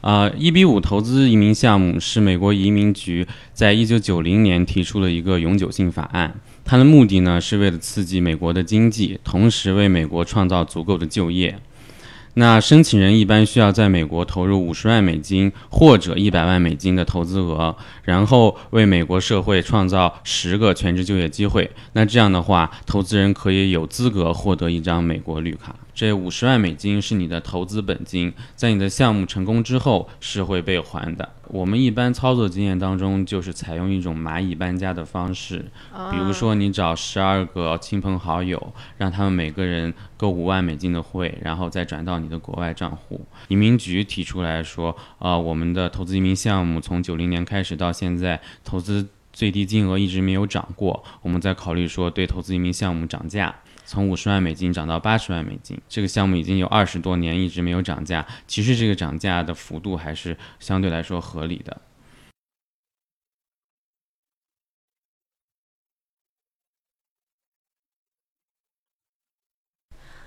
啊，一比五投资移民项目是美国移民局在一九九零年提出了一个永久性法案，它的目的呢是为了刺激美国的经济，同时为美国创造足够的就业。那申请人一般需要在美国投入五十万美金或者一百万美金的投资额，然后为美国社会创造十个全职就业机会。那这样的话，投资人可以有资格获得一张美国绿卡。这五十万美金是你的投资本金，在你的项目成功之后是会被还的。我们一般操作经验当中就是采用一种蚂蚁搬家的方式，比如说你找十二个亲朋好友，让他们每个人购五万美金的汇，然后再转到你的国外账户。移民局提出来说，啊，我们的投资移民项目从九零年开始到现在，投资最低金额一直没有涨过，我们在考虑说对投资移民项目涨价。从五十万美金涨到八十万美金，这个项目已经有二十多年一直没有涨价。其实这个涨价的幅度还是相对来说合理的。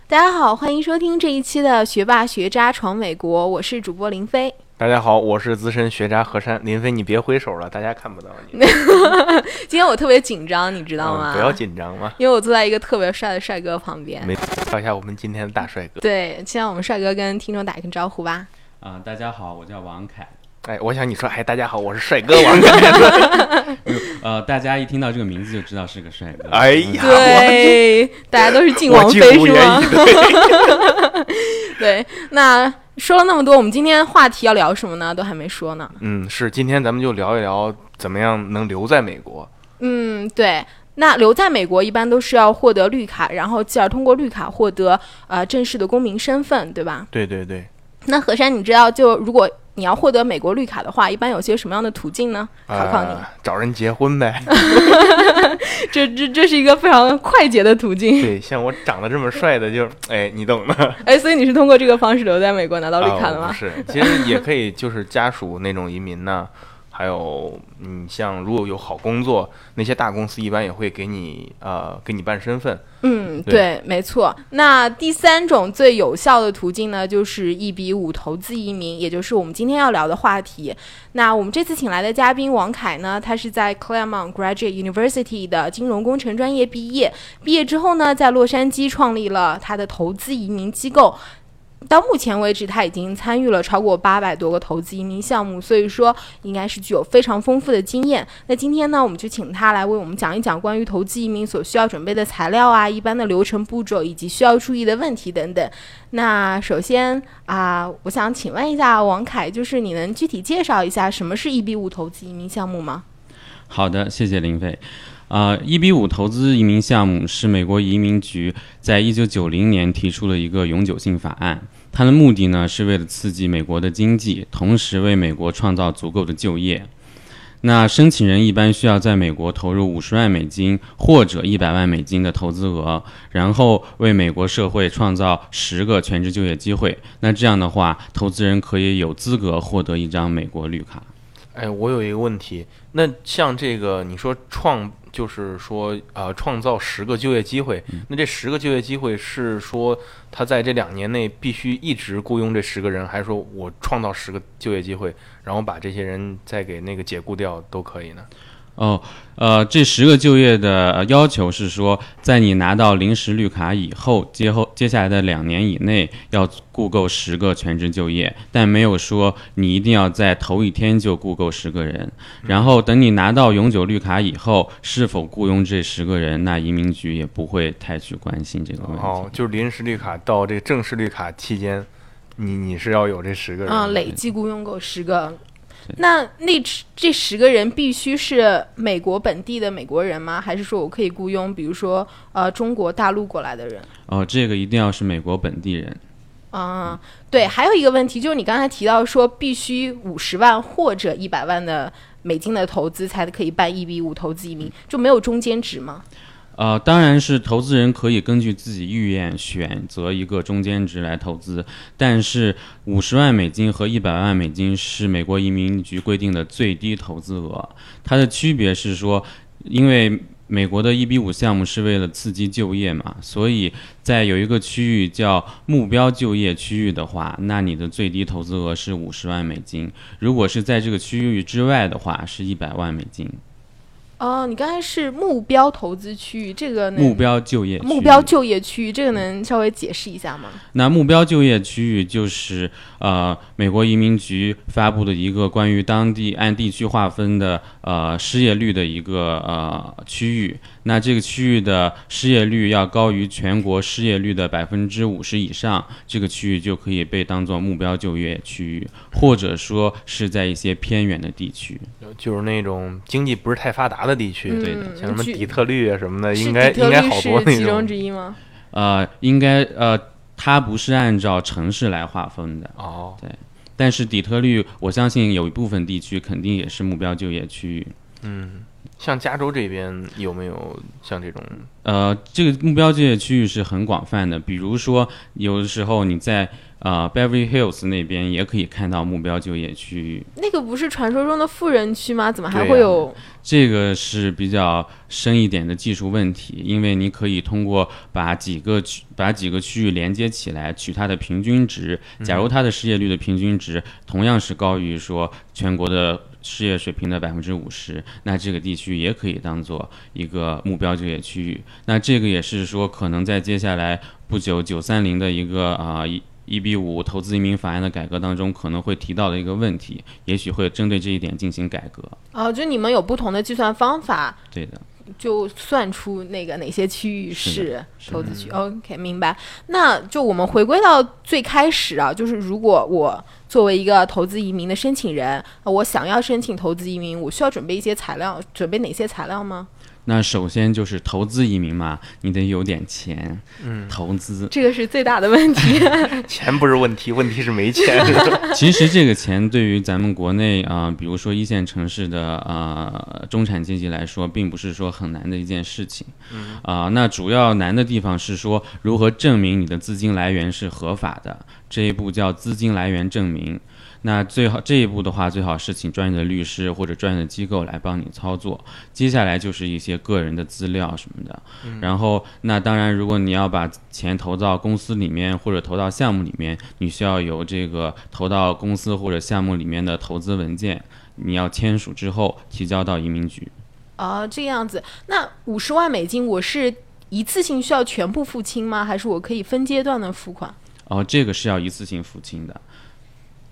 大家好，欢迎收听这一期的《学霸学渣闯美国》，我是主播林飞。大家好，我是资深学渣何山林飞，你别挥手了，大家看不到你。今天我特别紧张，你知道吗？不要紧张嘛，因为我坐在一个特别帅的帅哥旁边。没，绍一下我们今天的大帅哥。对，先让我们帅哥跟听众打一个招呼吧。啊，大家好，我叫王凯。哎，我想你说，哎，大家好，我是帅哥王凯。呃，大家一听到这个名字就知道是个帅哥。哎呀，对，大家都是敬王菲是吗？对，那。说了那么多，我们今天话题要聊什么呢？都还没说呢。嗯，是今天咱们就聊一聊怎么样能留在美国。嗯，对。那留在美国一般都是要获得绿卡，然后继而通过绿卡获得呃正式的公民身份，对吧？对对对。那何山，你知道就如果。你要获得美国绿卡的话，一般有些什么样的途径呢？考考你，找人结婚呗。这这这是一个非常快捷的途径。对，像我长得这么帅的，就哎，你懂的。哎，所以你是通过这个方式留在美国拿到绿卡的吗？不是，其实也可以，就是家属那种移民呢。还有，你像如果有好工作，那些大公司一般也会给你呃给你办身份。嗯，对，没错。那第三种最有效的途径呢，就是一比五投资移民，也就是我们今天要聊的话题。那我们这次请来的嘉宾王凯呢，他是在 Claremont Graduate University 的金融工程专业毕业，毕业之后呢，在洛杉矶创立了他的投资移民机构。到目前为止，他已经参与了超过八百多个投资移民项目，所以说应该是具有非常丰富的经验。那今天呢，我们就请他来为我们讲一讲关于投资移民所需要准备的材料啊，一般的流程步骤以及需要注意的问题等等。那首先啊，我想请问一下王凯，就是你能具体介绍一下什么是 EB 五投资移民项目吗？好的，谢谢林飞。啊，一比五投资移民项目是美国移民局在一九九零年提出了一个永久性法案，它的目的呢是为了刺激美国的经济，同时为美国创造足够的就业。那申请人一般需要在美国投入五十万美金或者一百万美金的投资额，然后为美国社会创造十个全职就业机会。那这样的话，投资人可以有资格获得一张美国绿卡。哎，我有一个问题，那像这个你说创。就是说，呃，创造十个就业机会。那这十个就业机会是说，他在这两年内必须一直雇佣这十个人，还是说我创造十个就业机会，然后把这些人再给那个解雇掉都可以呢？哦，呃，这十个就业的要求是说，在你拿到临时绿卡以后，接后接下来的两年以内要雇够十个全职就业，但没有说你一定要在头一天就雇够十个人。然后等你拿到永久绿卡以后，是否雇佣这十个人，那移民局也不会太去关心这个问题。哦，就是临时绿卡到这个正式绿卡期间，你你是要有这十个人啊，累计雇佣够十个。那那这十个人必须是美国本地的美国人吗？还是说我可以雇佣，比如说呃中国大陆过来的人？哦，这个一定要是美国本地人。啊，对，还有一个问题就是你刚才提到说必须五十万或者一百万的美金的投资才可以办一比五投资移民，就没有中间值吗？呃，当然是投资人可以根据自己意愿选择一个中间值来投资，但是五十万美金和一百万美金是美国移民局规定的最低投资额。它的区别是说，因为美国的一比五项目是为了刺激就业嘛，所以在有一个区域叫目标就业区域的话，那你的最低投资额是五十万美金。如果是在这个区域之外的话，是一百万美金。哦，你刚才是目标投资区域，这个目标就业区目标就业区域，这个能稍微解释一下吗？那目标就业区域就是呃，美国移民局发布的一个关于当地按地区划分的呃失业率的一个呃区域。那这个区域的失业率要高于全国失业率的百分之五十以上，这个区域就可以被当做目标就业区域，或者说是在一些偏远的地区。就是那种经济不是太发达的地区，对的嗯像什么底特律啊什么的，应该应该好多那种其中。之一吗？呃，应该呃，它不是按照城市来划分的。哦，对但是底特律，我相信有一部分地区肯定也是目标就业区域。嗯，像加州这边有没有像这种？呃，这个目标就业区域是很广泛的，比如说有的时候你在呃 Beverly Hills 那边也可以看到目标就业区域，那个不是传说中的富人区吗？怎么还会有？这个是比较深一点的技术问题，因为你可以通过把几个区把几个区域连接起来，取它的平均值。假如它的失业率的平均值同样是高于说全国的失业水平的百分之五十，那这个地区也可以当做一个目标就业区域。那这个也是说，可能在接下来不久九三零的一个啊一。一比五投资移民法案的改革当中可能会提到的一个问题，也许会针对这一点进行改革。哦，就你们有不同的计算方法，对的。就算出那个哪些区域是投资区。OK，明白。那就我们回归到最开始啊，就是如果我作为一个投资移民的申请人，呃我想要申请投资移民，我需要准备一些材料，准备哪些材料吗？那首先就是投资移民嘛，你得有点钱，嗯，投资。这个是最大的问题。钱不是问题，问题是没钱。其实这个钱对于咱们国内啊、呃比如说一线城市的呃中产阶级来说，并不是说很难的一件事情。嗯啊、那主要难的地方是说如何证明你的资金来源是合法的，这一步叫资金来源证明。那最好这一步的话，最好是请专业的律师或者专业的机构来帮你操作。接下来就是一些个人的资料什么的。然后，那当然，如果你要把钱投到公司里面或者投到项目里面，你需要有这个投到公司或者项目里面的投资文件，你要签署之后提交到移民局。哦，这样子。那五十万美金，我是一次性需要全部付清吗？还是我可以分阶段的付款？哦，这个是要一次性付清的。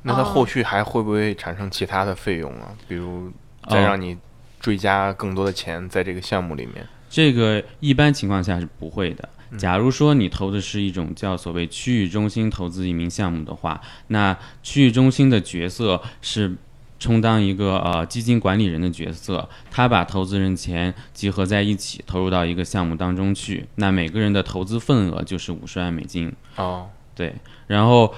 那它哦后续还会不会产生其他的费用啊？比如再哦让你追加更多的钱在这个项目里面？这个一般情况下是不会的。假如说你投的是一种叫所谓区域中心投资移民项目的话，那区域中心的角色是充当一个呃基金管理人的角色，他把投资人钱集合在一起，投入到一个项目当中去。那每个人的投资份额就是五十万美金。哦，对，然后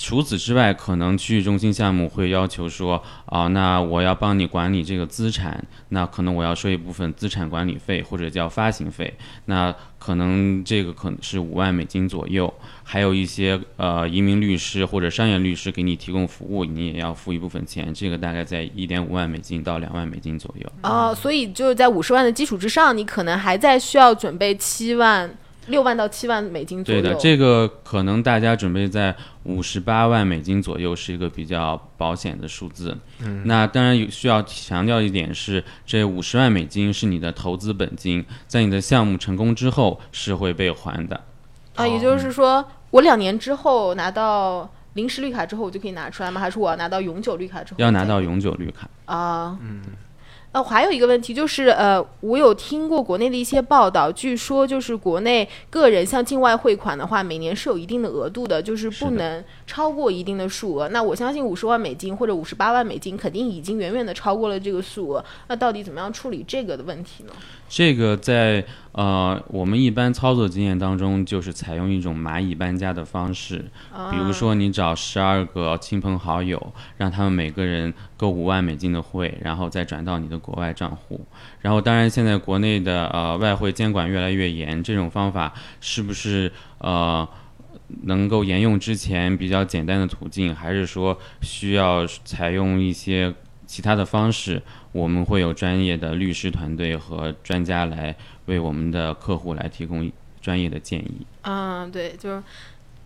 除此之外，可能区域中心项目会要求说，啊、那我要帮你管理这个资产，那可能我要收一部分资产管理费或者叫发行费，那可能这个可能是五万美金左右，还有一些呃移民律师或者商业律师给你提供服务，你也要付一部分钱，这个大概在一点五万美金到两万美金左右。哦，所以就是在五十万的基础之上，你可能还在需要准备七万、六万到七万美金左右。对的，这个可能大家准备在五十八万美金左右是一个比较保险的数字。嗯，那当然有需要强调一点是，这五十万美金是你的投资本金，在你的项目成功之后是会被还的。啊，也就是说，我两年之后拿到临时绿卡之后，我就可以拿出来吗？还是我要拿到永久绿卡之后要拿到永久绿卡。啊？嗯，呃，还有一个问题就是，呃，我有听过国内的一些报道，据说就是国内个人向境外汇款的话，每年是有一定的额度的，就是不能超过一定的数额。那我相信五十万美金或者五十八万美金，肯定已经远远的超过了这个数额。那到底怎么样处理这个的问题呢？这个在呃我们一般操作经验当中，就是采用一种蚂蚁搬家的方式，比如说你找十二个亲朋好友，让他们每个人购五万美金的汇，然后再转到你的国外账户。然后当然现在国内的呃外汇监管越来越严，这种方法是不是呃？能够沿用之前比较简单的途径，还是说需要采用一些其他的方式，我们会有专业的律师团队和专家来为我们的客户来提供专业的建议。嗯，对，就是。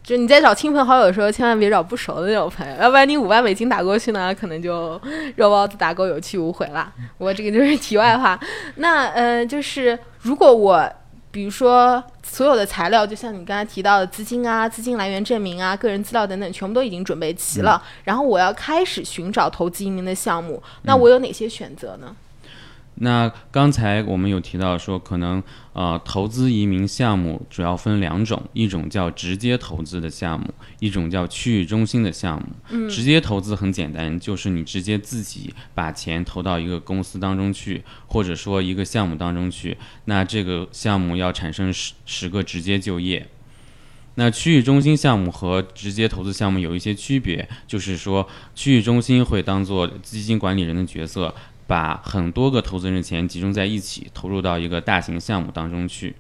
就你在找亲朋好友的时候，千万别找不熟的那种朋友，要不然你五万美金打过去呢，可能就 肉包子打狗有去无回了。我这个就是题外话。那呃，就是如果我比如说所有的材料，就像你刚才提到的资金啊、资金来源证明啊、个人资料等等，全部都已经准备齐了，然后我要开始寻找投资移民的项目，那我有哪些选择呢？那刚才我们有提到说，可能呃投资移民项目主要分两种，一种叫直接投资的项目，一种叫区域中心的项目。嗯，直接投资很简单，就是你直接自己把钱投到一个公司当中去，或者说一个项目当中去，那这个项目要产生十十个直接就业。那区域中心项目和直接投资项目有一些区别，就是说区域中心会当做基金管理人的角色。把很多个投资人的钱集中在一起，投入到一个大型项目当中去。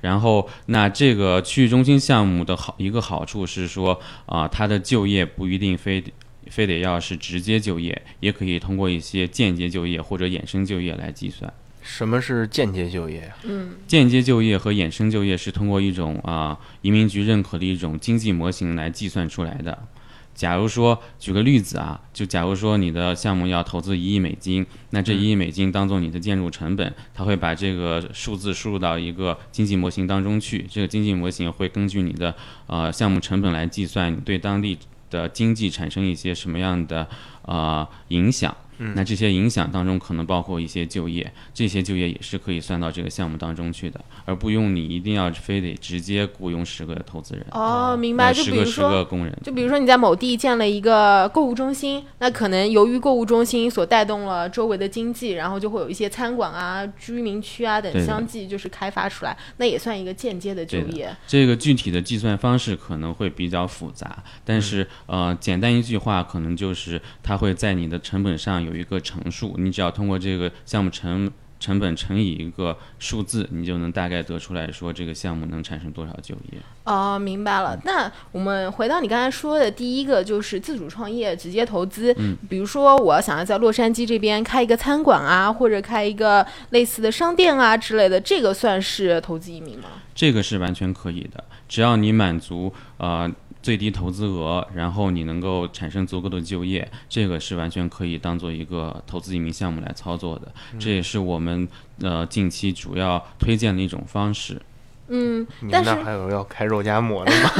然后，那这个区域中心项目的好一个好处是说，啊，它的就业不一定非非得要是直接就业，也可以通过一些间接就业或者衍生就业来计算。什么是间接就业呀？嗯，间接就业和衍生就业是通过一种啊移民局认可的一种经济模型来计算出来的。假如说，举个例子啊，就假如说你的项目要投资一亿美金，那这一亿美金当做你的建筑成本，它会把这个数字输入到一个经济模型当中去。这个经济模型会根据你的呃项目成本来计算你对当地的经济产生一些什么样的呃影响。那这些影响当中可能包括一些就业，这些就业也是可以算到这个项目当中去的，而不用你一定要非得直接雇佣十个投资人。哦，明白。就比如说，十个工人。就比如说你在某地建了一个购物中心，那可能由于购物中心所带动了周围的经济，然后就会有一些餐馆啊、居民区啊等相继就是开发出来，那也算一个间接的就业。这个具体的计算方式可能会比较复杂，但是呃，简单一句话，可能就是它会在你的成本上有。有一个乘数，你只要通过这个项目成成本乘以一个数字，你就能大概得出来说这个项目能产生多少就业。哦，明白了。那我们回到你刚才说的第一个，就是自主创业、直接投资。嗯，比如说我要想要在洛杉矶这边开一个餐馆啊，或者开一个类似的商店啊之类的，这个算是投资移民吗？这个是完全可以的，只要你满足呃。最低投资额，然后你能够产生足够的就业，这个是完全可以当做一个投资移民项目来操作的。这也是我们呃近期主要推荐的一种方式。嗯，你们那还有要开肉夹馍的吗？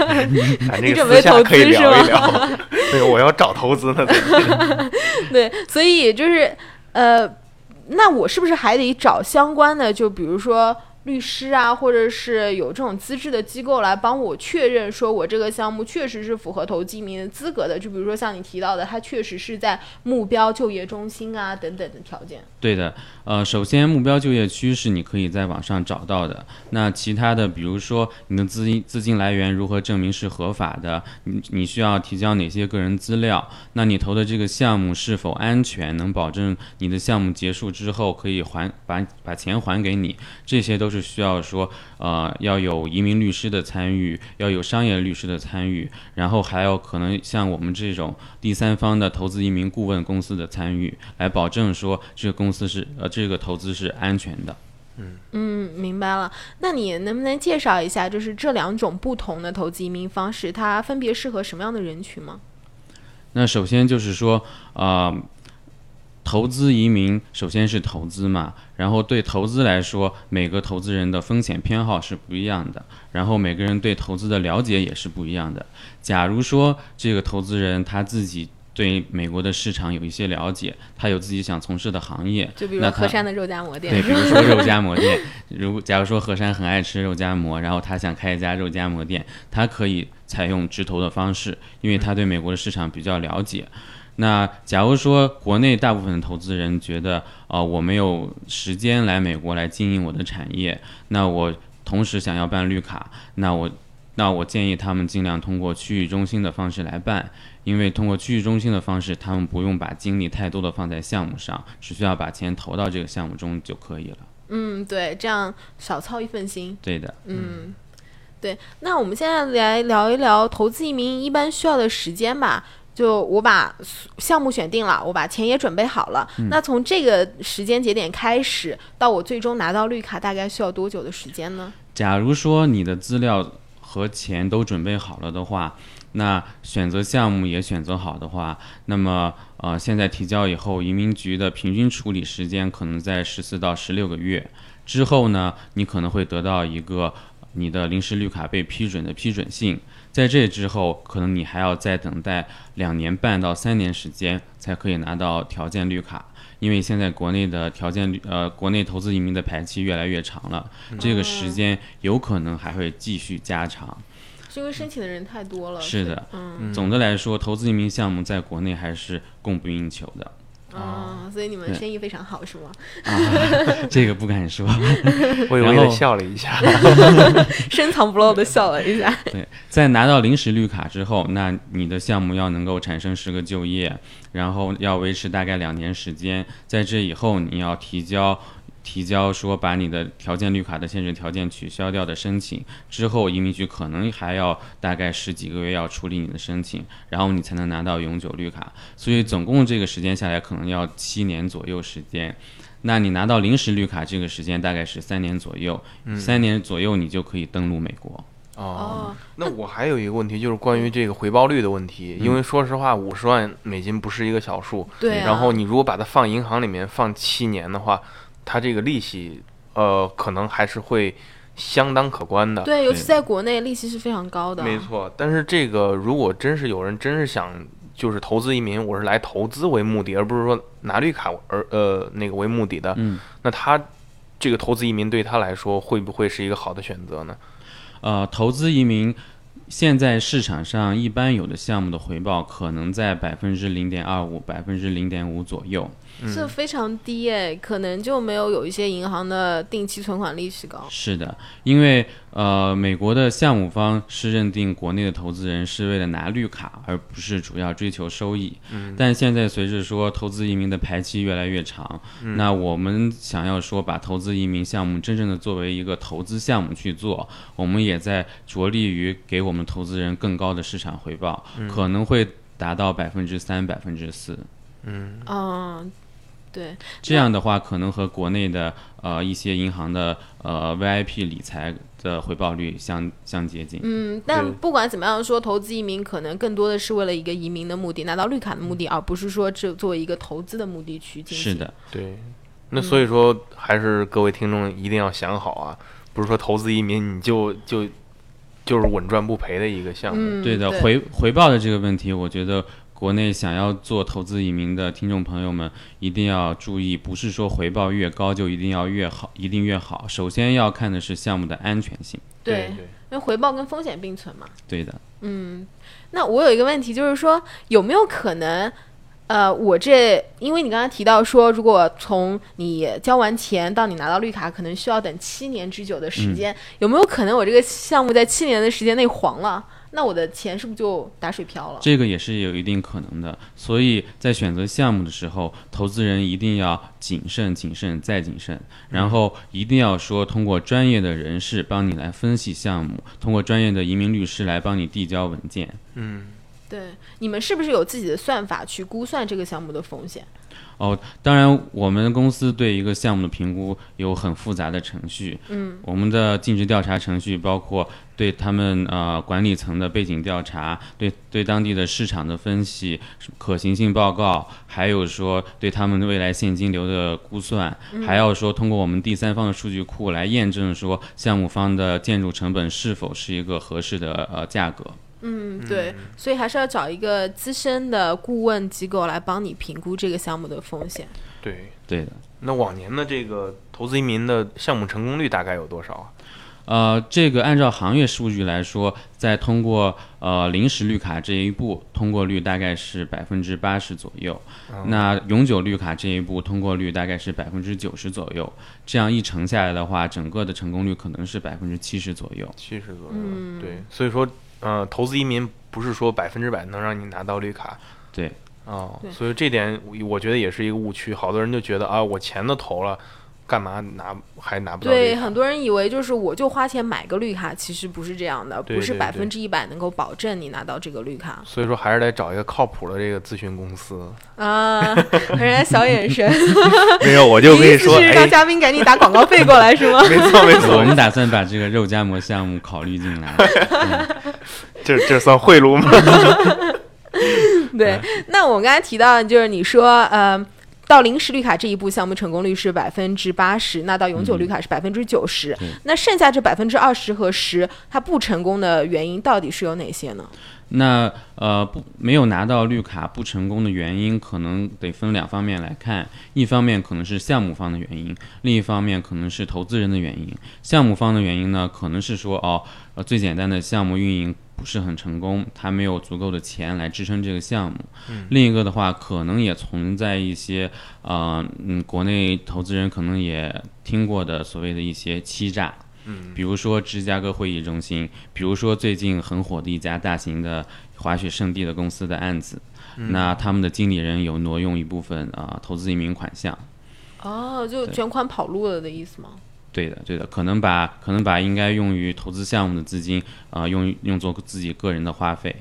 咱这个私下可以聊一聊。对，我要找投资呢。对，所以就是呃，那我是不是还得找相关的？就比如说。律师啊，或者是有这种资质的机构来帮我确认，说我这个项目确实是符合投机民的资格的。就比如说像你提到的，它确实是在目标就业中心啊等等的条件。对的，呃，首先目标就业区是你可以在网上找到的。那其他的，比如说你的资金资金来源如何证明是合法的？你你需要提交哪些个人资料？那你投的这个项目是否安全？能保证你的项目结束之后可以还把把钱还给你？这些都是。需要说，呃，要有移民律师的参与，要有商业律师的参与，然后还有可能像我们这种第三方的投资移民顾问公司的参与，来保证说这个公司是呃这个投资是安全的。嗯嗯，明白了。那你能不能介绍一下，就是这两种不同的投资移民方式，它分别适合什么样的人群吗？那首先就是说，啊。投资移民首先是投资嘛，然后对投资来说，每个投资人的风险偏好是不一样的，然后每个人对投资的了解也是不一样的。假如说这个投资人他自己对美国的市场有一些了解，他有自己想从事的行业，就比如河山的肉夹馍店，对，比如说肉夹馍店。如假如说河山很爱吃肉夹馍，然后他想开一家肉夹馍店，他可以采用直投的方式，因为他对美国的市场比较了解。那假如说国内大部分的投资人觉得，啊，我没有时间来美国来经营我的产业，那我同时想要办绿卡，那我，那我建议他们尽量通过区域中心的方式来办，因为通过区域中心的方式，他们不用把精力太多的放在项目上，只需要把钱投到这个项目中就可以了。嗯，对，这样少操一份心。对的。嗯，对。那我们现在来聊一聊投资移民一般需要的时间吧。就我把项目选定了，我把钱也准备好了。那从这个时间节点开始，到我最终拿到绿卡，大概需要多久的时间呢？假如说你的资料和钱都准备好了的话，那选择项目也选择好的话，那么呃，现在提交以后，移民局的平均处理时间可能在十四到十六个月。之后呢，你可能会得到一个你的临时绿卡被批准的批准信。在这之后，可能你还要再等待两年半到三年时间，才可以拿到条件绿卡。因为现在国内的条件绿呃，国内投资移民的排期越来越长了，这个时间有可能还会继续加长。是因为申请的人太多了。是的，嗯总的来说，投资移民项目在国内还是供不应求的。哦，所以你们生意非常好是吗？啊 这个不敢说。微微的笑了一下。深藏不露的笑了一下。对，在拿到临时绿卡之后，那你的项目要能够产生十个就业，然后要维持大概两年时间。在这以后，你要提交提交说把你的条件绿卡的限制条件取消掉的申请。之后，移民局可能还要大概十几个月要处理你的申请，然后你才能拿到永久绿卡。所以总共这个时间下来，可能要七年左右时间。那你拿到临时绿卡这个时间大概是三年左右，三年左右你就可以登陆美国。哦，那我还有一个问题，就是关于这个回报率的问题。因为说实话，五十万美金不是一个小数。对啊。然后你如果把它放银行里面放七年的话，它这个利息，呃，可能还是会相当可观的。对，尤其在国内利息是非常高的。没错，但是这个如果真是有人真是想就是投资移民，我是来投资为目的，而不是说拿绿卡而呃那个为目的的，嗯，那他这个投资移民对他来说会不会是一个好的选择呢？呃，投资移民现在市场上一般有的项目的回报可能在百分之零点二五、百分之零点五左右。这非常低诶，可能就没有有一些银行的定期存款利息高。是的，因为呃，美国的项目方是认定国内的投资人是为了拿绿卡，而不是主要追求收益。嗯，但现在随着说投资移民的排期越来越长，那我们想要说把投资移民项目真正的作为一个投资项目去做，我们也在着力于给我们投资人更高的市场回报，可能会达到百分之三、百分之四。嗯，嗯，对，这样的话，可能和国内的呃一些银行的呃 VIP 理财的回报率相相接近。嗯，但不管怎么样说，投资移民可能更多的是为了一个移民的目的，拿到绿卡的目的，而不是说只作为一个投资的目的去进行。是，的，对。那所以说，还是各位听众一定要想好啊，不是说投资移民你就就就是稳赚不赔的一个项目。嗯，对的，回回报的这个问题，我觉得国内想要做投资移民的听众朋友们一定要注意，不是说回报越高就一定要越好，一定越好。首先要看的是项目的安全性。对，对因为回报跟风险并存嘛。对的，嗯，那我有一个问题，就是说有没有可能，呃，我这因为你刚才提到说，如果从你交完钱到你拿到绿卡，可能需要等七年之久的时间，有没有可能我这个项目在七年的时间内黄了？那我的钱是不是就打水漂了？这个也是有一定可能的。所以在选择项目的时候，投资人一定要谨慎、谨慎再谨慎，然后一定要说通过专业的人士帮你来分析项目，通过专业的移民律师来帮你递交文件。嗯，对，你们是不是有自己的算法去估算这个项目的风险？哦，当然，我们公司对一个项目的评估有很复杂的程序。嗯，我们的尽职调查程序包括对他们呃管理层的背景调查，对对当地的市场的分析、可行性报告，还有说对他们未来现金流的估算，还要说通过我们第三方的数据库来验证说项目方的建筑成本是否是一个合适的呃价格。嗯，对，所以还是要找一个资深的顾问机构来帮你评估这个项目的风险。对。对的。那往年的这个投资移民的项目成功率大概有多少啊？呃，这个按照行业数据来说，在通过呃临时绿卡这一步，通过率大概是百分之八十左右。那永久绿卡这一步，通过率大概是百分之九十左右。这样一乘下来的话，整个的成功率可能是百分之七十左右。七十左右。嗯对，所以说，呃，投资移民不是说百分之百能让你拿到绿卡。对，哦，所以这点我我觉得也是一个误区。好多人就觉得啊，我钱都投了，干嘛拿还拿不到对，很多人以为就是我就花钱买个绿卡，其实不是这样的，不是百分之一百能够保证你拿到这个绿卡所以说还是得找一个靠谱的这个咨询公司。啊。人家小眼神，没有，我就跟你说，让哎，嘉宾赶紧打广告费过来是吗？没错没错我，们打算把这个肉夹馍项目考虑进来。这这算贿赂吗？对，那我刚才提到，就是你说，呃，到临时绿卡这一步，项目成功率是百分之八十，那到永久绿卡是百分之九十，那剩下这百分之二十和十，它不成功的原因到底是有哪些呢？那呃不没有拿到绿卡不成功的原因，可能得分两方面来看。一方面可能是项目方的原因，另一方面可能是投资人的原因。项目方的原因呢，可能是说哦，呃最简单的项目运营不是很成功，他没有足够的钱来支撑这个项目。另一个的话，可能也存在一些呃嗯国内投资人可能也听过的所谓的一些欺诈。比如说芝加哥会议中心，比如说最近很火的一家大型的滑雪圣地的公司的案子，那他们的经理人有挪用一部分啊、投资移民款项。哦，就卷款跑路了的意思吗？对的，对的，可能把可能把应该用于投资项目的资金啊、用用作自己个人的花费，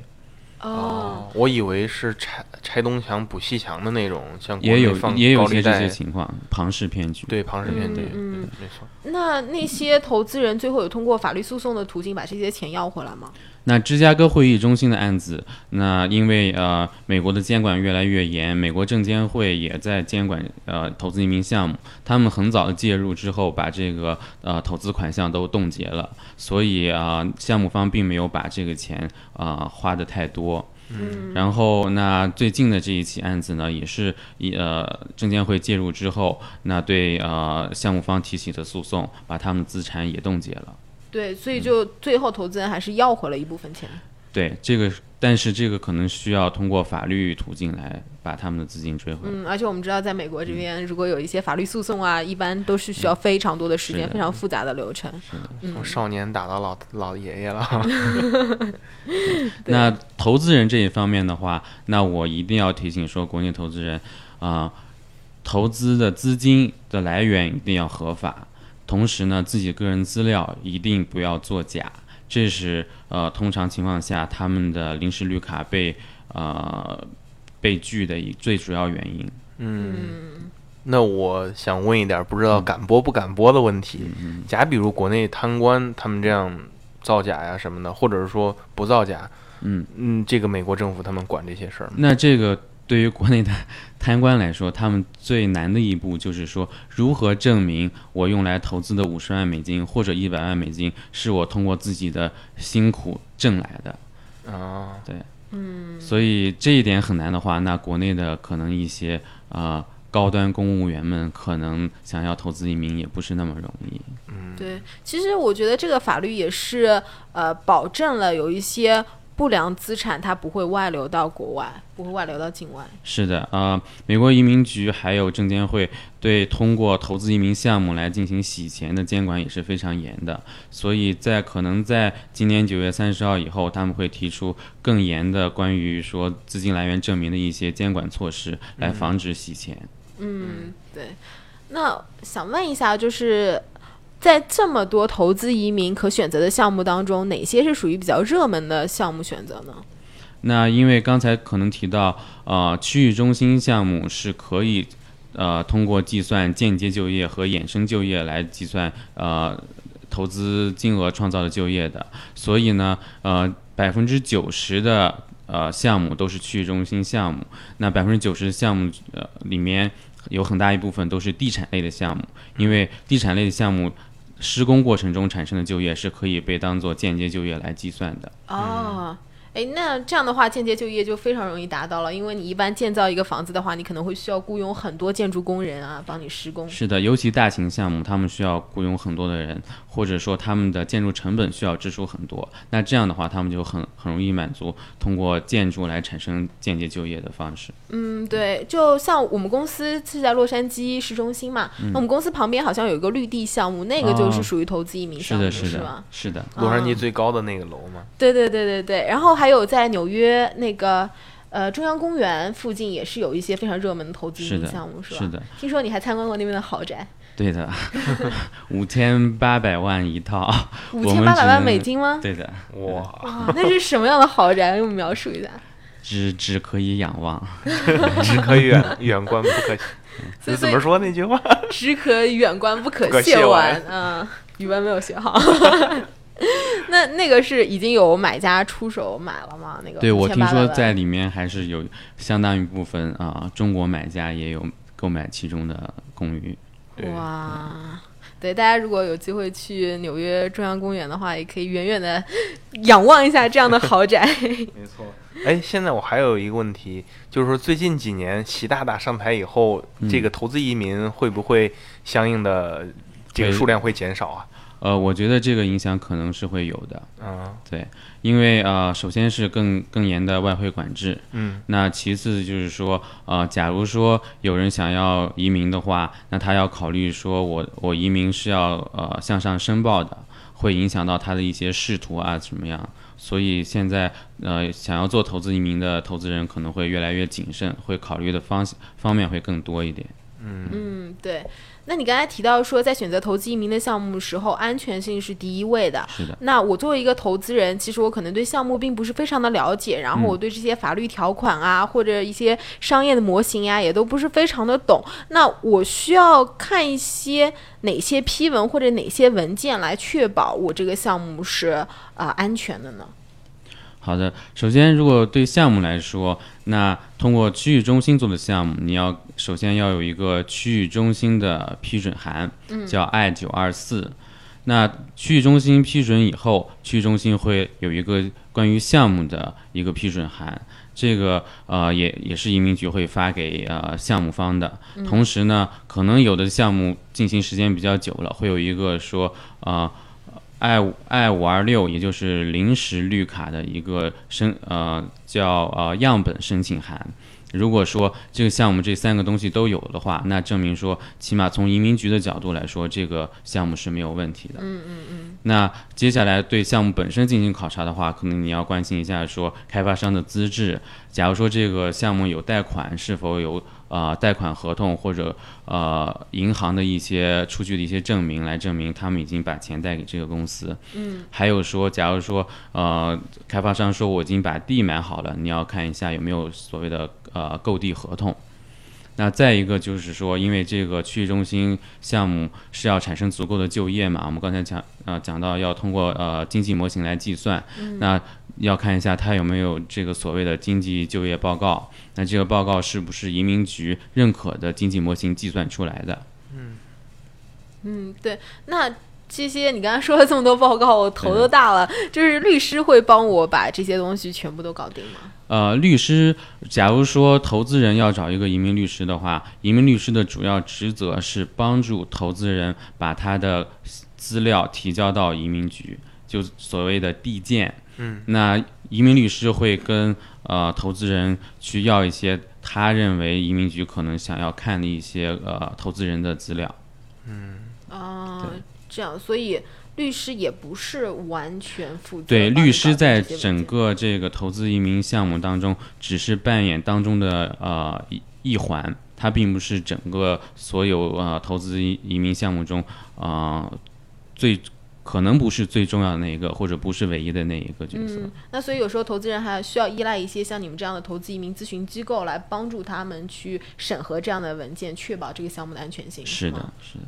哦，我以为是拆拆东墙补西墙的那种，像也有也有这些情况，庞氏骗局。对庞氏骗局，嗯嗯没错。那那些投资人最后有通过法律诉讼的途径把这些钱要回来吗？那芝加哥会议中心的案子，那因为呃美国的监管越来越严，美国证监会也在监管呃投资移民项目，他们很早的介入之后，把这个呃投资款项都冻结了，所以啊、项目方并没有把这个钱啊、花的太多。嗯，然后，那最近的这一起案子呢，也是以呃证监会介入之后，那对呃项目方提起的诉讼，把他们的资产也冻结了。对，所以就最后投资人还是要回了一部分钱。对这个，但是这个可能需要通过法律途径来把他们的资金追回来。嗯，而且我们知道，在美国这边，如果有一些法律诉讼啊，一般都是需要非常多的时间，非常复杂的流程。从少年打到老 老爷爷了，对那投资人这一方面的话，那我一定要提醒说，国内投资人啊、投资的资金的来源一定要合法，同时呢，自己个人资料一定不要作假，这是呃通常情况下他们的临时绿卡被呃被拒的一最主要原因。嗯。那我想问一点，不知道敢播不敢播的问题。嗯假比如国内贪官他们这样造假呀什么的，或者是说不造假，嗯嗯，这个美国政府他们管这些事儿吗？那这个对于国内的 贪官来说，他们最难的一步就是说，如何证明我用来投资的五十万美金或者一百万美金是我通过自己的辛苦挣来的。啊，嗯，所以这一点很难的话，那国内的可能一些啊、高端公务员们可能想要投资移民也不是那么容易。嗯对，其实我觉得这个法律也是呃，保证了有一些不良资产它不会外流到国外，不会外流到境外。是的，呃，美国移民局还有证监会对通过投资移民项目来进行洗钱的监管也是非常严的，所以在可能在今年九月三十号以后，他们会提出更严的关于说资金来源证明的一些监管措施，来防止洗钱。嗯，对。那想问一下，就是在这么多投资移民可选择的项目当中，哪些是属于比较热门的项目选择呢？那因为刚才可能提到，呃，区域中心项目是可以，呃，通过计算间接就业和衍生就业来计算，呃，投资金额创造的就业的。所以呢，呃，百分之九十的呃项目都是区域中心项目。那百分之九十的项目呃里面有很大一部分都是地产类的项目，因为地产类的项目。施工过程中产生的就业是可以被当做间接就业来计算的。哦，哎，那这样的话，间接就业就非常容易达到了，因为你一般建造一个房子的话，你可能会需要雇佣很多建筑工人啊，帮你施工。是的，尤其大型项目，他们需要雇佣很多的人，或者说他们的建筑成本需要支出很多。那这样的话，他们就很很容易满足通过建筑来产生间接就业的方式。嗯，对，就像我们公司是在洛杉矶市中心嘛，那我们公司旁边好像有一个绿地项目，那个就是哦属于投资移民项目，的，是吧的？，是的。洛杉矶嗯最高的那个楼嘛，对对对对对，然后还有在纽约那个呃，中央公园附近也是有一些非常热门的投资的项目，是吧？是的，听说你还参观过那边的豪宅，对的，五千八百万一套，五千八百万美金吗？对的，哇，那是什么样的豪宅？给我们描述一下。只只可以仰望。只可远远观不可。所以怎么说那句话？只可远观，不可亵玩亵玩。嗯，语文没有学好。那那个是已经有买家出手买了吗？那个对我听说在里面还是有相当一部分啊、中国买家也有购买其中的公寓。对哇，对，大家如果有机会去纽约中央公园的话，也可以远远的仰望一下这样的豪宅。没错。哎，现在我还有一个问题，就是说最近几年习大大上台以后，嗯这个投资移民会不会相应的这个数量会减少啊？呃，我觉得这个影响可能是会有的，啊对，因为呃，首先是更更严的外汇管制，嗯那其次就是说，呃，假如说有人想要移民的话，那他要考虑说我我移民是要呃向上申报的，会影响到他的一些仕途啊怎么样？所以现在呃想要做投资移民的投资人可能会越来越谨慎，会考虑的方方面会更多一点。嗯嗯，对。那你刚才提到说，在选择投资移民的项目时候，安全性是第一位的。是的，那我作为一个投资人，其实我可能对项目并不是非常的了解，然后嗯我对这些法律条款啊，或者一些商业的模型呀、也都不是非常的懂。那我需要看一些哪些批文或者哪些文件来确保我这个项目是啊、呃安全的呢？好的，首先，如果对项目来说，那通过区域中心做的项目，你要首先要有一个区域中心的批准函，叫 I 九二四。那区域中心批准以后，区域中心会有一个关于项目的一个批准函，这个呃也也是移民局会发给呃项目方的。同时呢，可能有的项目进行时间比较久了，会有一个说呃 I 五 I 五二六，也就是临时绿卡的一个申呃叫呃样本申请函。如果说这个项目这三个东西都有的话，那证明说，起码从移民局的角度来说，这个项目是没有问题的。嗯嗯嗯。那接下来对项目本身进行考察的话，可能你要关心一下说开发商的资质。假如说这个项目有贷款，是否有呃贷款合同或者呃银行的一些出具的一些证明来证明他们已经把钱贷给这个公司。嗯。还有说，假如说呃开发商说我已经把地买好了，你要看一下有没有所谓的呃购地合同。那再一个就是说，因为这个区域中心项目是要产生足够的就业嘛，我们刚才讲呃讲到要通过呃经济模型来计算，那要看一下它有没有这个所谓的经济就业报告，那这个报告是不是移民局认可的经济模型计算出来的？嗯，对。那这些你刚才说了这么多报告，我头都大了。就是律师会帮我把这些东西全部都搞定吗？呃，律师，假如说投资人要找一个移民律师的话，移民律师的主要职责是帮助投资人把他的资料提交到移民局，就所谓的递件。嗯，那移民律师会跟呃投资人去要一些他认为移民局可能想要看的一些呃投资人的资料。嗯啊对，这样，所以律师也不是完全负责对，律师在整个这个投资移民项目当中，只是扮演当中的呃一一环，它并不是整个所有呃投资移移民项目中啊、呃最可能不是最重要的那一个，或者不是唯一的那一个角色。嗯，那所以有时候投资人还需要依赖一些像你们这样的投资移民咨询机构来帮助他们去审核这样的文件，确保这个项目的安全性。是的，是的。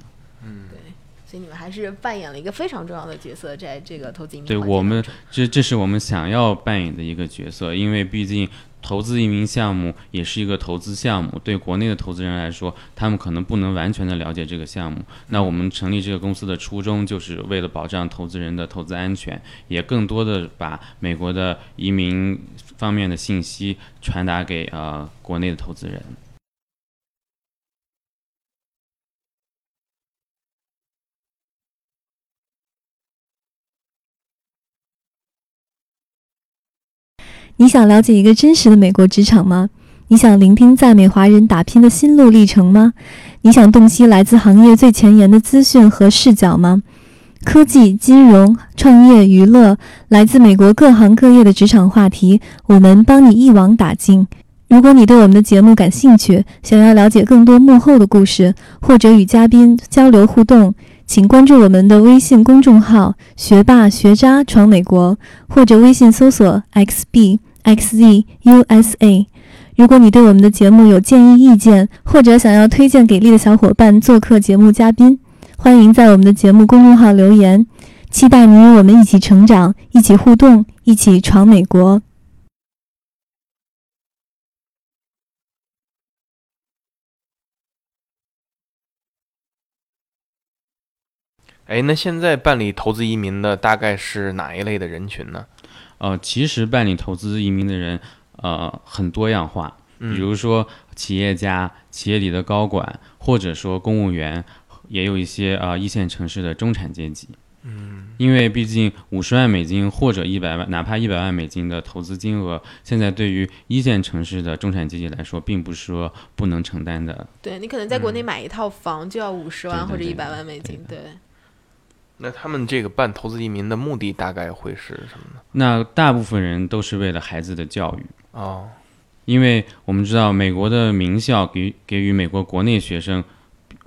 所以你们还是扮演了一个非常重要的角色，在这个投资移民对我们这这是我们想要扮演的一个角色，因为毕竟投资移民项目也是一个投资项目，对国内的投资人来说，他们可能不能完全的了解这个项目。那我们成立这个公司的初衷，就是为了保障投资人的投资安全，也更多的把美国的移民方面的信息传达给呃国内的投资人。你想了解一个真实的美国职场吗？你想聆听在美华人打拼的心路历程吗？你想洞悉来自行业最前沿的资讯和视角吗？科技、金融、创业、娱乐，来自美国各行各业的职场话题，我们帮你一网打尽。如果你对我们的节目感兴趣，想要了解更多幕后的故事，或者与嘉宾交流互动，请关注我们的微信公众号“学霸学渣闯美国”，或者微信搜索 xb xzusa，。如果你对我们的节目有建议、意见，或者想要推荐给力的小伙伴做客节目嘉宾，欢迎在我们的节目公众号留言。期待你与我们一起成长，一起互动，一起闯美国。哎，那现在办理投资移民的大概是哪一类的人群呢？呃，其实办理投资移民的人，呃，很多样化。嗯比如说企业家、企业里的高管，或者说公务员，也有一些啊、呃一线城市的中产阶级。嗯，因为毕竟五十万美金或者一百万，哪怕一百万美金的投资金额，现在对于一线城市的中产阶级来说，并不是说不能承担的。对你可能在国内买一套房就要五十万或者一百万美金，对。那他们这个办投资移民的目的大概会是什么呢？那大部分人都是为了孩子的教育。哦，因为我们知道美国的名校给予给予美国国内学生，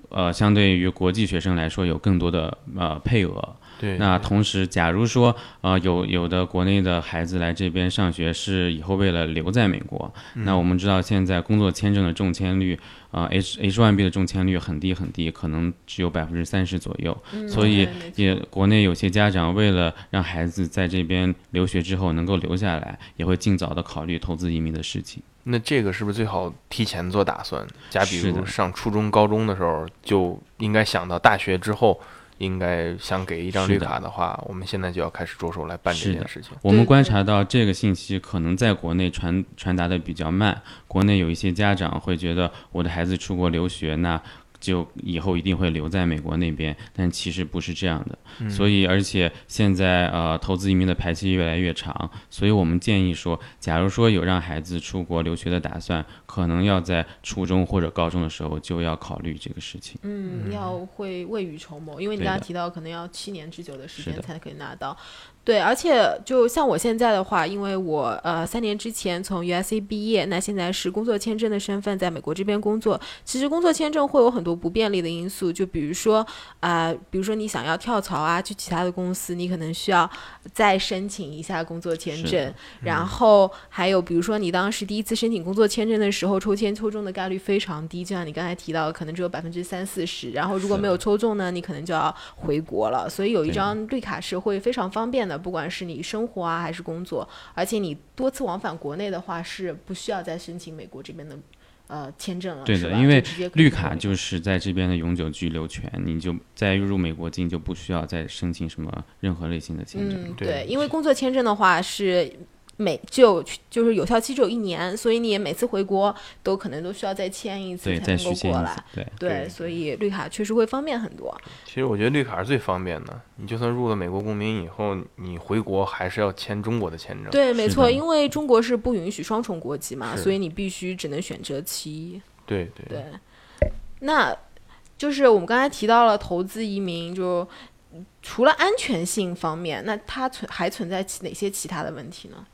呃，相对于国际学生来说有更多的呃配额。对，那同时，假如说呃有有的国内的孩子来这边上学是以后为了留在美国，嗯那我们知道现在工作签证的中签率，呃 H H one B 的中签率很低很低，可能只有百分之三十左右。嗯所以也国内有些家长为了让孩子在这边留学之后能够留下来，也会尽早的考虑投资移民的事情。那这个是不是最好提前做打算？假比如上初中、高中的时候，就应该想到大学之后，应该想给一张绿卡的话，我们现在就要开始着手来办这件事情。我们观察到这个信息可能在国内传传达的比较慢，国内有一些家长会觉得我的孩子出国留学，那就以后一定会留在美国那边，但其实不是这样的。嗯所以，而且现在呃，投资移民的排期越来越长，所以我们建议说，假如说有让孩子出国留学的打算，可能要在初中或者高中的时候就要考虑这个事情。嗯，要会未雨绸缪，因为你刚刚提到可能要七年之久的时间才可以拿到。对，而且就像我现在的话，因为我呃三年之前从 USA 毕业，那现在是工作签证的身份在美国这边工作。其实工作签证会有很多不便利的因素，就比如说啊、比如说你想要跳槽啊，去其他的公司，你可能需要再申请一下工作签证。然后还有比如说你当时第一次申请工作签证的时候，抽签抽中的概率非常低，就像你刚才提到的，可能只有百分之三四十。然后如果没有抽中呢，你可能就要回国了。所以有一张绿卡是会非常方便的，不管是你生活啊还是工作，而且你多次往返国内的话是不需要再申请美国这边的呃签证了。对的因为绿卡就是在这边的永久居留权，你就在入美国境就不需要再申请什么任何类型的签证。嗯，对对，因为工作签证的话是每就就是有效期只有一年，所以你每次回国都可能都需要再签一次才能够过来。。对，对，对所以绿卡确实会方便很多。其实我觉得绿卡是最方便的。你就算入了美国公民以后，你回国还是要签中国的签证。对，没错，因为中国是不允许双重国籍嘛，所以你必须只能选择其一。对对对，那就是我们刚才提到了投资移民，就除了安全性方面，那它存还存在其哪些其他的问题呢？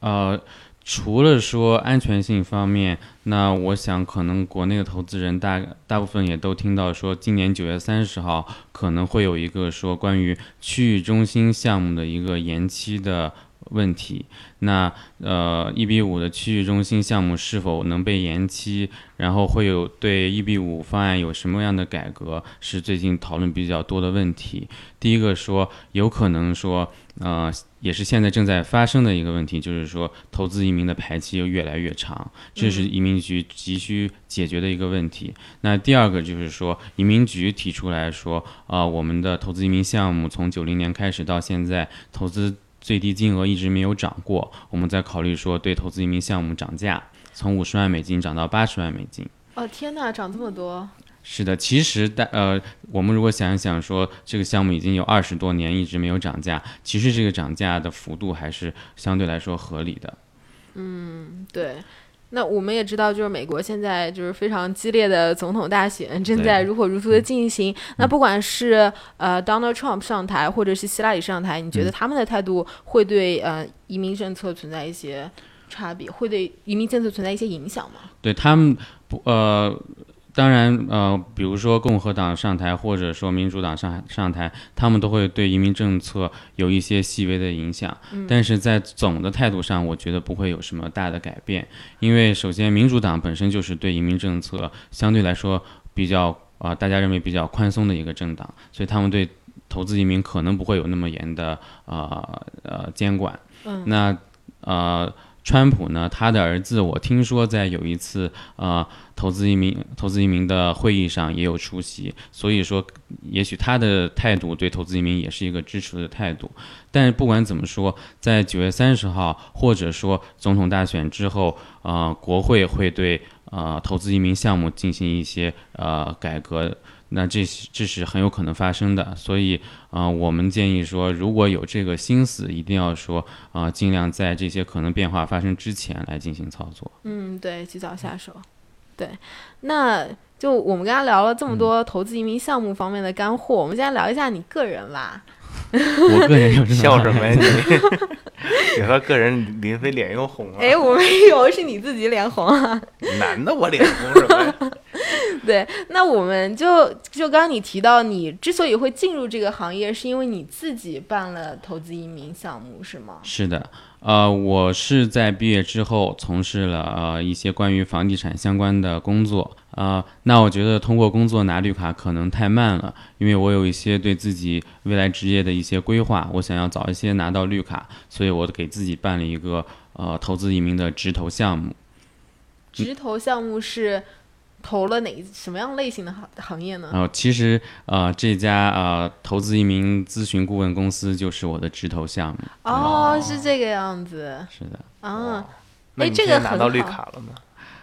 呃，除了说安全性方面，那我想可能国内的投资人大大部分也都听到说，今年九月三十号可能会有一个说关于区域中心项目的一个延期的问题。那呃，一比五的区域中心项目是否能被延期？然后会有对一比五方案有什么样的改革，是最近讨论比较多的问题。第一个说，有可能说，呃，也是现在正在发生的一个问题，就是说投资移民的排期又越来越长，这是移民局急需解决的一个问题。那第二个就是说，移民局提出来说，啊、我们的投资移民项目从九零年开始到现在，投资最低金额一直没有涨过，我们在考虑说对投资移民项目涨价，从五十万美金涨到八十万美金。哦，天哪，涨这么多！是的，其实大呃，我们如果想一想说，这个项目已经有二十多年一直没有涨价，其实这个涨价的幅度还是相对来说合理的。嗯，对。那我们也知道，就是美国现在就是非常激烈的总统大选正在如火如荼的进行。那不管是呃 Donald Trump 上台，或者是希拉里上台，你觉得他们的态度会对呃移民政策存在一些差别，会对移民政策存在一些影响吗？对他们不呃。当然，呃，比如说共和党上台，或者说民主党上上台，他们都会对移民政策有一些细微的影响。但是在总的态度上，我觉得不会有什么大的改变。因为首先，民主党本身就是对移民政策相对来说比较啊，大家认为比较宽松的一个政党，所以他们对投资移民可能不会有那么严的啊呃监管。嗯。那呃。川普呢？他的儿子，我听说在有一次呃投资移民投资移民的会议上也有出席，所以说也许他的态度对投资移民也是一个支持的态度。但是不管怎么说，在九月三十号或者说总统大选之后，呃，国会会对呃投资移民项目进行一些呃改革。那这这是很有可能发生的，所以啊，我们建议说，如果有这个心思，一定要说啊，尽量在这些可能变化发生之前来进行操作。嗯，对，及早下手。对，那就我们刚刚聊了这么多投资移民项目方面的干货，我们现在聊一下你个人吧。我个人有笑什么呀？你你和个人林飞脸又红了。哎，我没有，是你自己脸红啊。男的我脸红什么呀？对，那我们就就刚刚你提到，你之所以会进入这个行业，是因为你自己办了投资移民项目，是吗？是的。呃，我是在毕业之后从事了呃一些关于房地产相关的工作啊。那我觉得通过工作拿绿卡可能太慢了，因为我有一些对自己未来职业的一些规划，我想要早一些拿到绿卡，所以我给自己办了一个呃投资移民的直投项目。直投项目是？投了哪什么样类型的行行业呢？哦，其实呃，这家呃投资移民咨询顾问公司就是我的直投项目。哦，是这个样子。是的。啊，哎，这个拿到绿卡了吗？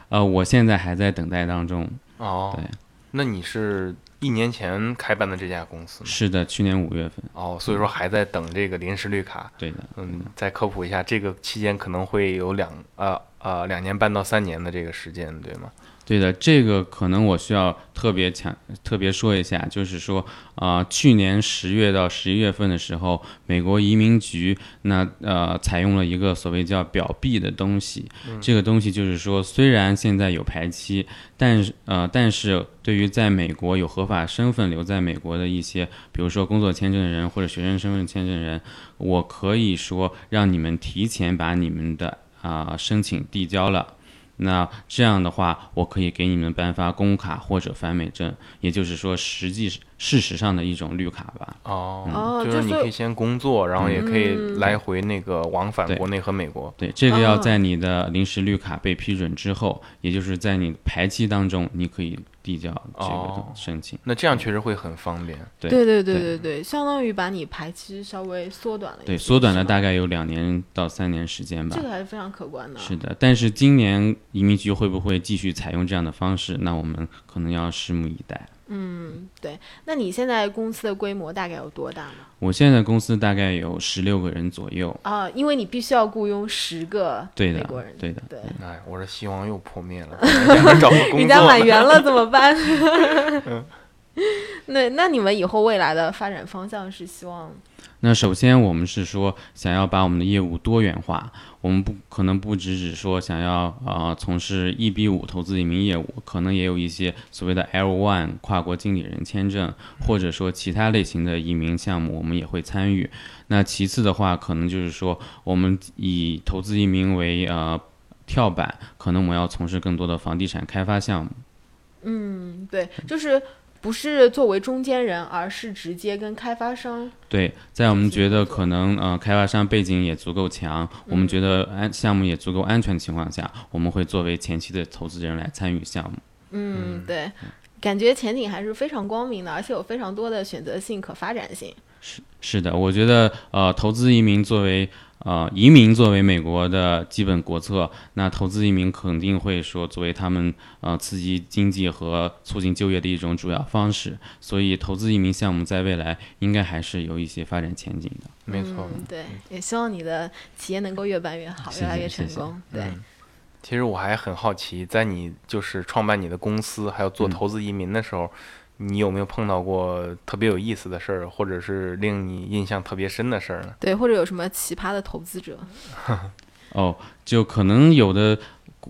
呃，我现在还在等待当中。哦。对。那你是一年前开办的这家公司吗？是的，去年五月份。哦，所以说还在等这个临时绿卡。对的。嗯，再科普一下，这个期间可能会有两呃呃两年半到三年的这个时间，对吗？对的，这个可能我需要特别强、特别说一下，就是说，啊，去年十月到十一月份的时候，美国移民局那呃采用了一个所谓叫表 B 的东西，这个东西就是说，虽然现在有排期，但是呃，但是对于在美国有合法身份留在美国的一些，比如说工作签证人或者学生身份签证人，我可以说让你们提前把你们的啊申请递交了。那这样的话，我可以给你们颁发工卡或者返美证，也就是说，实际事实上的一种绿卡吧。哦，就是你可以先工作，然后也可以来回那个往返国内和美国。对，这个要在你的临时绿卡被批准之后，也就是在你排期当中，你可以。递交这个申请，那这样确实会很方便。对对对对对对，相当于把你排期稍微缩短了。对，缩短了大概有两年到三年时间吧。这个还是非常可观的。是的，但是今年移民局会不会继续采用这样的方式？那我们可能要拭目以待。嗯，对。那你现在公司的规模大概有多大呢？我现在公司大概有十六个人左右啊，因为你必须要雇佣十个美国人。对的，对。哎，我的希望又破灭了。找个 工作，人家满员了怎么办？那那你们以后未来的发展方向是希望？那首先，我们是说想要把我们的业务多元化。我们不可能不只只说想要啊从事 EB 五投资移民业务，可能也有一些所谓的 L one 跨国经理人签证，或者说其他类型的移民项目，我们也会参与。那其次的话，可能就是说我们以投资移民为呃跳板，可能我们要从事更多的房地产开发项目。嗯，对，就是。不是作为中间人，而是直接跟开发商。对，在我们觉得可能呃开发商背景也足够强，我们觉得安项目也足够安全的情况下，我们会作为前期的投资人来参与项目。嗯，对，感觉前景还是非常光明的，而且有非常多的选择性可发展性。是是的，我觉得呃投资移民作为。呃，移民作为美国的基本国策，那投资移民肯定会说作为他们呃刺激经济和促进就业的一种主要方式，所以投资移民项目在未来应该还是有一些发展前景的。没错，对，也希望你的企业能够越办越好，越来越成功。对。其实我还很好奇，在你就是创办你的公司，还有做嗯投资移民的时候，你有没有碰到过特别有意思的事儿，或者是令你印象特别深的事儿呢？对，或者有什么奇葩的投资者？哦，就可能有的，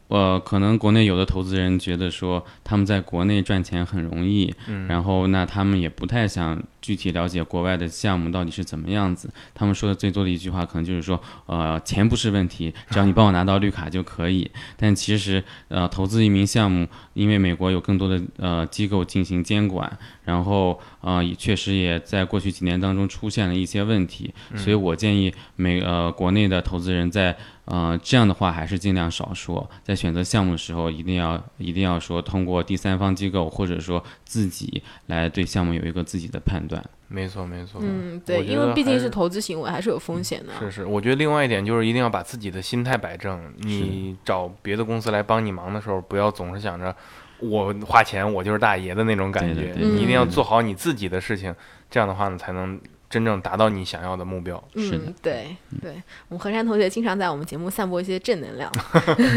呃，可能国内有的投资人觉得说他们在国内赚钱很容易，嗯，然后那他们也不太想具体了解国外的项目到底是怎么样子。他们说的最多的一句话可能就是说，呃，钱不是问题，只要你帮我拿到绿卡就可以。但其实，呃，投资移民项目，因为美国有更多的呃机构进行监管，然后呃也确实也在过去几年当中出现了一些问题，所以我建议美呃国内的投资人在呃这样的话还是尽量少说，在选择项目的时候一定要一定要说通过第三方机构或者说自己来对项目有一个自己的判断。没错没错。嗯，对，因为毕竟是投资行为，还是有风险的。是是，我觉得另外一点就是一定要把自己的心态摆正。你找别的公司来帮你忙的时候，不要总是想着我花钱我就是大爷的那种感觉。对对对你一定要嗯做好你自己的事情，这样的话呢，才能真正达到你想要的目标。是的嗯，对对，我们何山同学经常在我们节目散播一些正能量。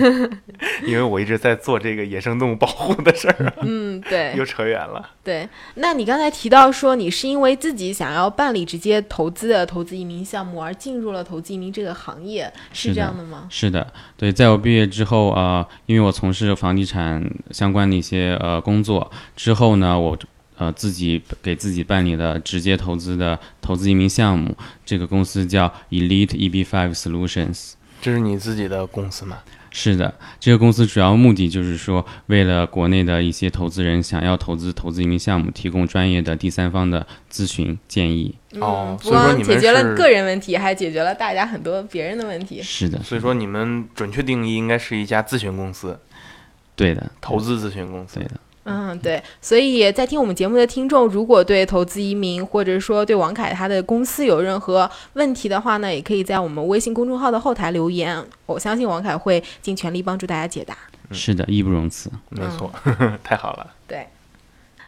因为我一直在做这个野生动物保护的事儿，嗯，对 又扯远了。对。那你刚才提到说，你是因为自己想要办理直接投资的投资移民项目而进入了投资移民这个行业，是这样的吗？是的，对，在我毕业之后啊、呃因为我从事房地产相关的一些呃工作之后呢，我呃自己给自己办理的直接投资的投资移民项目，这个公司叫 Elite EB5 Solutions。这是你自己的公司吗？是的，这个公司主要目的就是说，为了国内的一些投资人想要投资投资移民项目，提供专业的第三方的咨询建议。哦所以说你们光解决了个人问题，还解决了大家很多别人的问题。是的，所以说你们准确定义应该是一家咨询公司，对的，投资咨询公司对。的。嗯，对，所以在听我们节目的听众，如果对投资移民或者说对王凯他的公司有任何问题的话呢，也可以在我们微信公众号的后台留言，我相信王凯会尽全力帮助大家解答。是的，义不容辞。没错，太好了。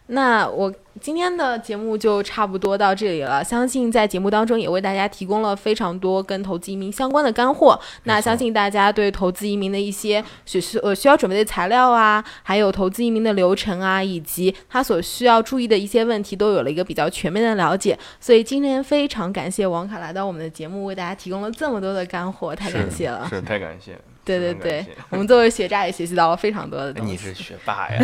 对，那我今天的节目就差不多到这里了。相信在节目当中也为大家提供了非常多跟投资移民相关的干货。那相信大家对投资移民的一些需需呃需要准备的材料啊，还有投资移民的流程啊，以及他所需要注意的一些问题，都有了一个比较全面的了解。所以今天非常感谢王凯来到我们的节目，为大家提供了这么多的干货，太感谢了。是太感谢了。对对对 我们作为学渣也学习到了非常多的东西。你是学霸呀，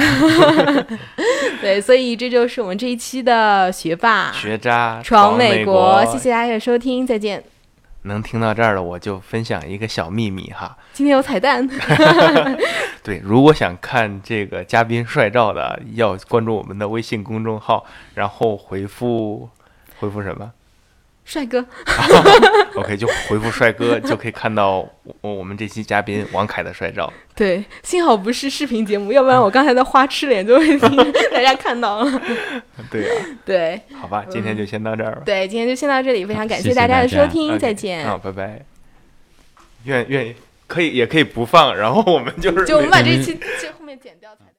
对，所以这就是我们这一期的学霸 学渣闯美美国，谢谢大家的收听，再见。能听到这儿的，我就分享一个小秘密哈。今天有彩蛋，对，如果想看这个嘉宾帅照的，要关注我们的微信公众号，然后回复回复什么帅哥？OK，就回复帅哥，就可以看到我我们这期嘉宾王凯的帅照。对，幸好不是视频节目，要不然我刚才的花痴脸就会被 大家看到了。对呀、对好吧，今天就先到这儿吧。对，今天就先到这里，非常感谢谢大家的收听再见。啊，拜拜。愿愿意可以也可以不放，然后我们就是就我们把这期这后面剪掉彩蛋。